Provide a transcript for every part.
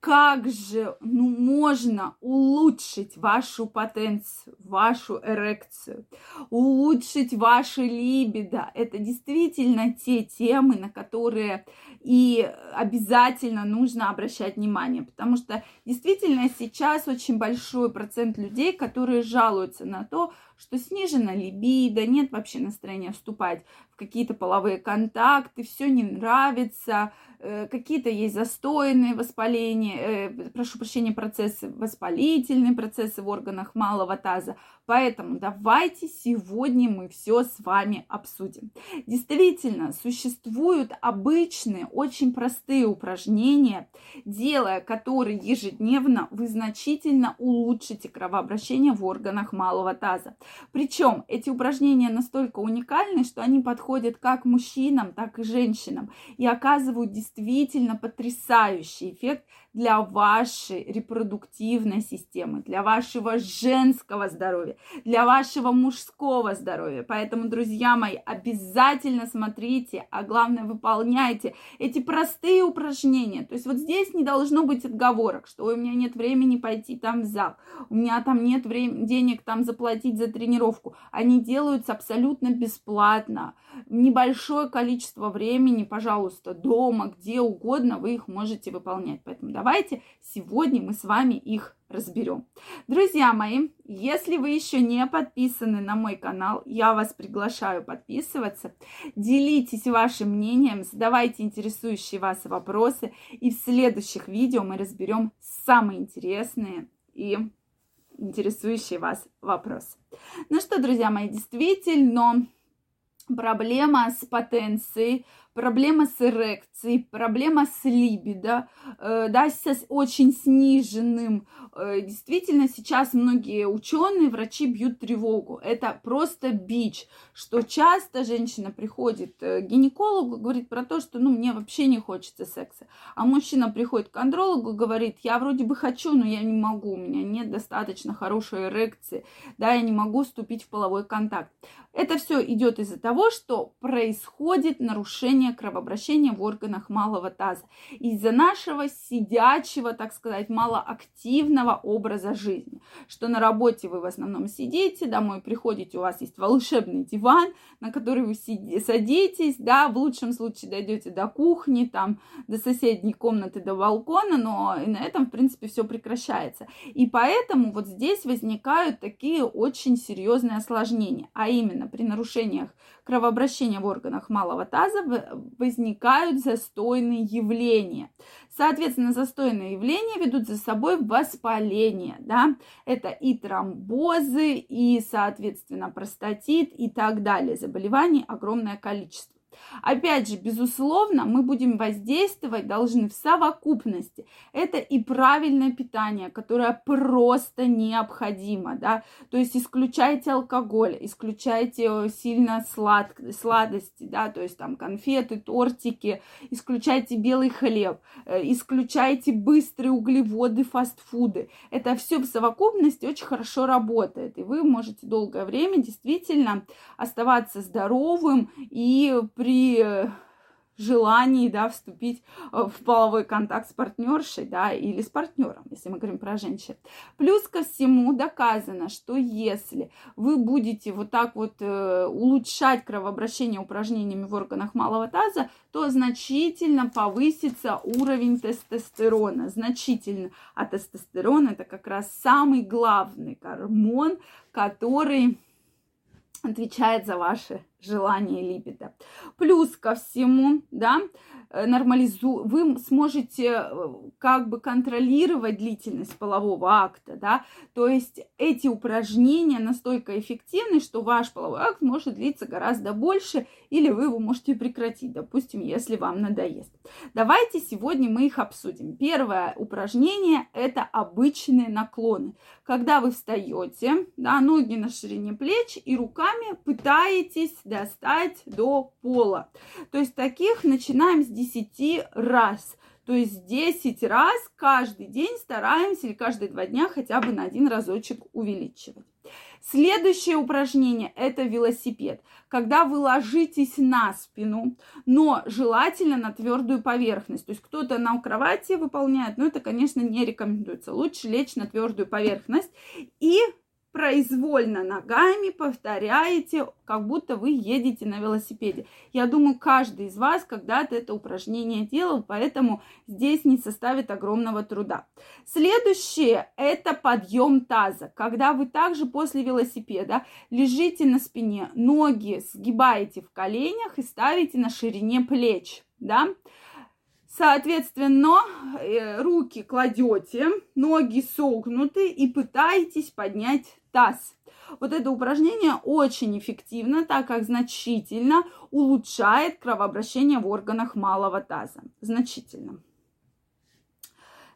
как же ну, можно улучшить вашу потенцию, вашу эрекцию, улучшить вашу либидо. Это действительно те темы, на которые и обязательно нужно обращать внимание, потому что действительно сейчас очень большой процент людей, которые жалуются на то, что снижена либидо, нет вообще настроения вступать в какие-то половые контакты, все не нравится, э, какие-то есть застойные воспаления, э, прошу прощения, процессы, воспалительные процессы в органах малого таза. Поэтому давайте сегодня мы все с вами обсудим. Действительно, существуют обычные, очень простые упражнения, делая которые ежедневно, вы значительно улучшите кровообращение в органах малого таза. Причем эти упражнения настолько уникальны, что они подходят как мужчинам, так и женщинам и оказывают действительно потрясающий эффект для вашей репродуктивной системы, для вашего женского здоровья, для вашего мужского здоровья. Поэтому, друзья мои, обязательно смотрите, а главное выполняйте эти простые упражнения. То есть вот здесь не должно быть отговорок, что у меня нет времени пойти там в зал, у меня там нет времени, денег там заплатить за тренировку. Они делаются абсолютно бесплатно. Небольшое количество времени, пожалуйста, дома, где угодно вы их можете выполнять. Поэтому давайте сегодня мы с вами их разберем. Друзья мои, если вы еще не подписаны на мой канал, я вас приглашаю подписываться. Делитесь вашим мнением, задавайте интересующие вас вопросы. И в следующих видео мы разберем самые интересные и интересующие вас вопросы. Ну что, друзья мои, действительно, проблема с потенцией проблема с эрекцией, проблема с либидо, э, да, с очень сниженным. Э, действительно, сейчас многие ученые, врачи бьют тревогу. Это просто бич, что часто женщина приходит к гинекологу, говорит про то, что, ну, мне вообще не хочется секса. А мужчина приходит к андрологу, говорит, я вроде бы хочу, но я не могу, у меня нет достаточно хорошей эрекции, да, я не могу вступить в половой контакт. Это все идет из-за того, что происходит нарушение кровообращения в органах малого таза. Из-за нашего сидячего, так сказать, малоактивного образа жизни. Что на работе вы в основном сидите, домой приходите, у вас есть волшебный диван, на который вы садитесь, да, в лучшем случае дойдете до кухни, там, до соседней комнаты, до балкона, но и на этом, в принципе, все прекращается. И поэтому вот здесь возникают такие очень серьезные осложнения, а именно при нарушениях кровообращения в органах малого таза возникают застойные явления. Соответственно, застойные явления ведут за собой воспаление, да, это и тромбозы, и, соответственно, простатит и так далее. Заболеваний огромное количество. Опять же, безусловно, мы будем воздействовать должны в совокупности. Это и правильное питание, которое просто необходимо, да, то есть исключайте алкоголь, исключайте э, сильно слад... сладости, да, то есть там конфеты, тортики, исключайте белый хлеб, э, исключайте быстрые углеводы, фастфуды. Это все в совокупности очень хорошо работает, и вы можете долгое время действительно оставаться здоровым и при э, желании, да, вступить э, в половой контакт с партнершей, да, или с партнером, если мы говорим про женщин. Плюс ко всему доказано, что если вы будете вот так вот э, улучшать кровообращение упражнениями в органах малого таза, то значительно повысится уровень тестостерона, значительно. А тестостерон это как раз самый главный гормон, который отвечает за ваше желание либидо. Плюс ко всему, да, нормализу... вы сможете э, как бы контролировать длительность полового акта, да, то есть эти упражнения настолько эффективны, что ваш половой акт может длиться гораздо больше, или вы его можете прекратить, допустим, если вам надоест. Давайте сегодня мы их обсудим. Первое упражнение – это обычные наклоны. Когда вы встаете, да, ноги на ширине плеч и руками пытаетесь достать до пола. То есть таких начинаем с 10 раз. То есть 10 раз каждый день стараемся или каждые два дня хотя бы на один разочек увеличивать. Следующее упражнение – это велосипед. Когда вы ложитесь на спину, но желательно на твердую поверхность. То есть кто-то на кровати выполняет, но это, конечно, не рекомендуется. Лучше лечь на твердую поверхность и произвольно ногами повторяете, как будто вы едете на велосипеде. Я думаю, каждый из вас когда-то это упражнение делал, поэтому здесь не составит огромного труда. Следующее – это подъем таза. Когда вы также после велосипеда лежите на спине, ноги сгибаете в коленях и ставите на ширине плеч, да, Соответственно, э, руки кладете, ноги согнуты и пытаетесь поднять таз. Вот это упражнение очень эффективно, так как значительно улучшает кровообращение в органах малого таза. Значительно.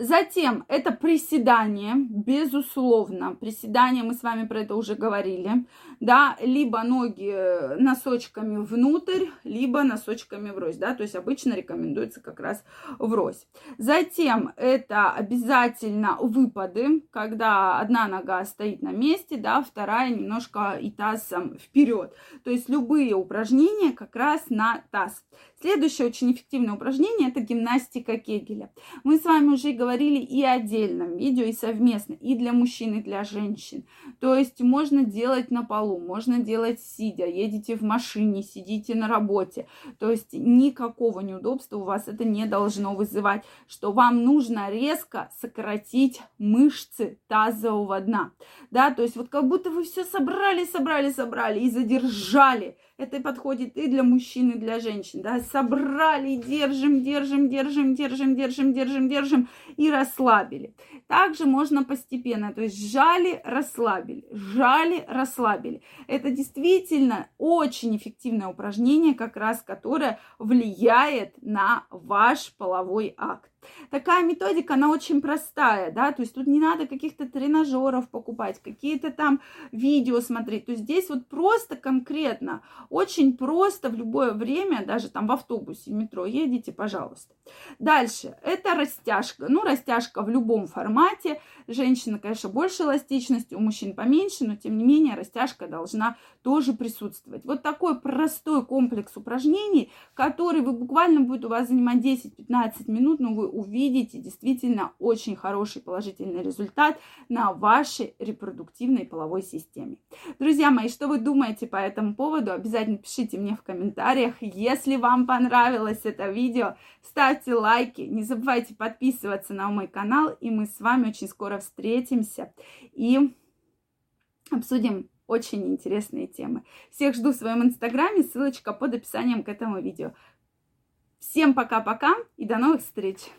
Затем это приседание, безусловно. Приседание, мы с вами про это уже говорили. Да, либо ноги э, носочками внутрь, либо носочками врозь. Да, то есть обычно рекомендуется как раз врозь. Затем это обязательно выпады, когда одна нога стоит на месте, да, вторая немножко и тазом вперед. То есть любые упражнения как раз на таз. Следующее очень эффективное упражнение – это гимнастика Кегеля. Мы с вами уже говорили и отдельном видео, и совместно, и для мужчин, и для женщин. То есть можно делать на полу, можно делать сидя, едете в машине, сидите на работе. То есть никакого неудобства у вас это не должно вызывать, что вам нужно резко сократить мышцы тазового дна. Да, то есть вот как будто вы все собрали, собрали, собрали и задержали – это подходит и для мужчин, и для женщин. Да? Собрали, держим, держим, держим, держим, держим, держим, держим и расслабили. Также можно постепенно, то есть сжали, расслабили, сжали, расслабили. Это действительно очень эффективное упражнение, как раз которое влияет на ваш половой акт. Такая методика, она очень простая, да, то есть тут не надо каких-то тренажеров покупать, какие-то там видео смотреть. То есть здесь вот просто конкретно, очень просто в любое время, даже там в автобусе, в метро едете, пожалуйста. Дальше, это растяжка. Ну, растяжка в любом формате. Женщина, конечно, больше эластичности, у мужчин поменьше, но тем не менее растяжка должна тоже присутствовать. Вот такой простой комплекс упражнений, который вы буквально будет у вас занимать 10-15 минут, но вы увидите действительно очень хороший положительный результат на вашей репродуктивной половой системе. Друзья мои, что вы думаете по этому поводу? Обязательно пишите мне в комментариях. Если вам понравилось это видео, ставьте лайки, не забывайте подписываться на мой канал, и мы с вами очень скоро встретимся и обсудим очень интересные темы. Всех жду в своем инстаграме, ссылочка под описанием к этому видео. Всем пока-пока и до новых встреч!